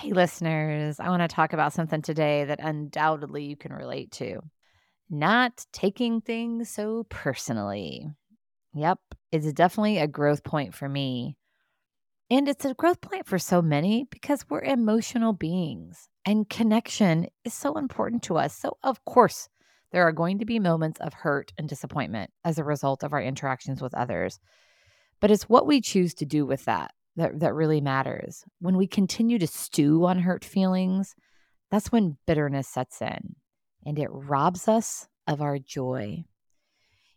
Hey, listeners, I want to talk about something today that undoubtedly you can relate to not taking things so personally. Yep, it's definitely a growth point for me. And it's a growth point for so many because we're emotional beings and connection is so important to us. So, of course, there are going to be moments of hurt and disappointment as a result of our interactions with others. But it's what we choose to do with that that, that really matters. When we continue to stew on hurt feelings, that's when bitterness sets in and it robs us of our joy.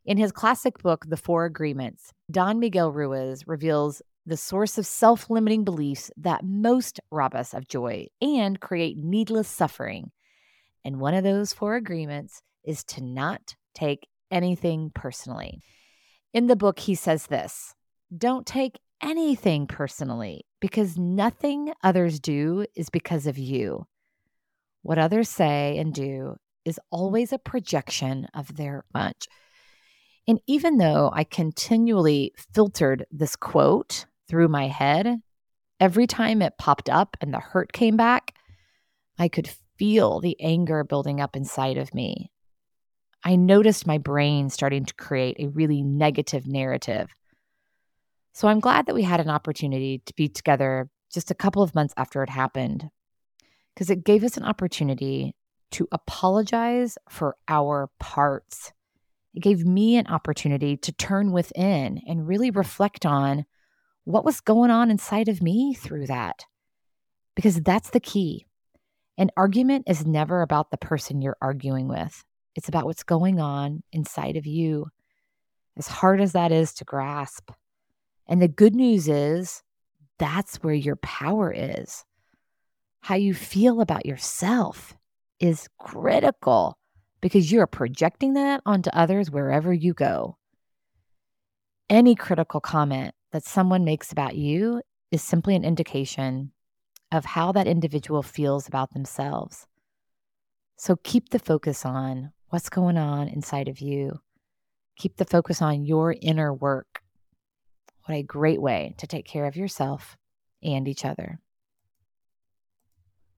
In his classic book, The Four Agreements, Don Miguel Ruiz reveals the source of self limiting beliefs that most rob us of joy and create needless suffering. And one of those four agreements is to not take anything personally. In the book, he says this Don't take anything personally because nothing others do is because of you. What others say and do is always a projection of their much. And even though I continually filtered this quote through my head, every time it popped up and the hurt came back, I could feel the anger building up inside of me. I noticed my brain starting to create a really negative narrative so I'm glad that we had an opportunity to be together just a couple of months after it happened because it gave us an opportunity to apologize for our parts. It gave me an opportunity to turn within and really reflect on what was going on inside of me through that. Because that's the key. An argument is never about the person you're arguing with, it's about what's going on inside of you. As hard as that is to grasp. And the good news is that's where your power is. How you feel about yourself is critical because you're projecting that onto others wherever you go. Any critical comment that someone makes about you is simply an indication of how that individual feels about themselves. So keep the focus on what's going on inside of you. Keep the focus on your inner work what a great way to take care of yourself and each other.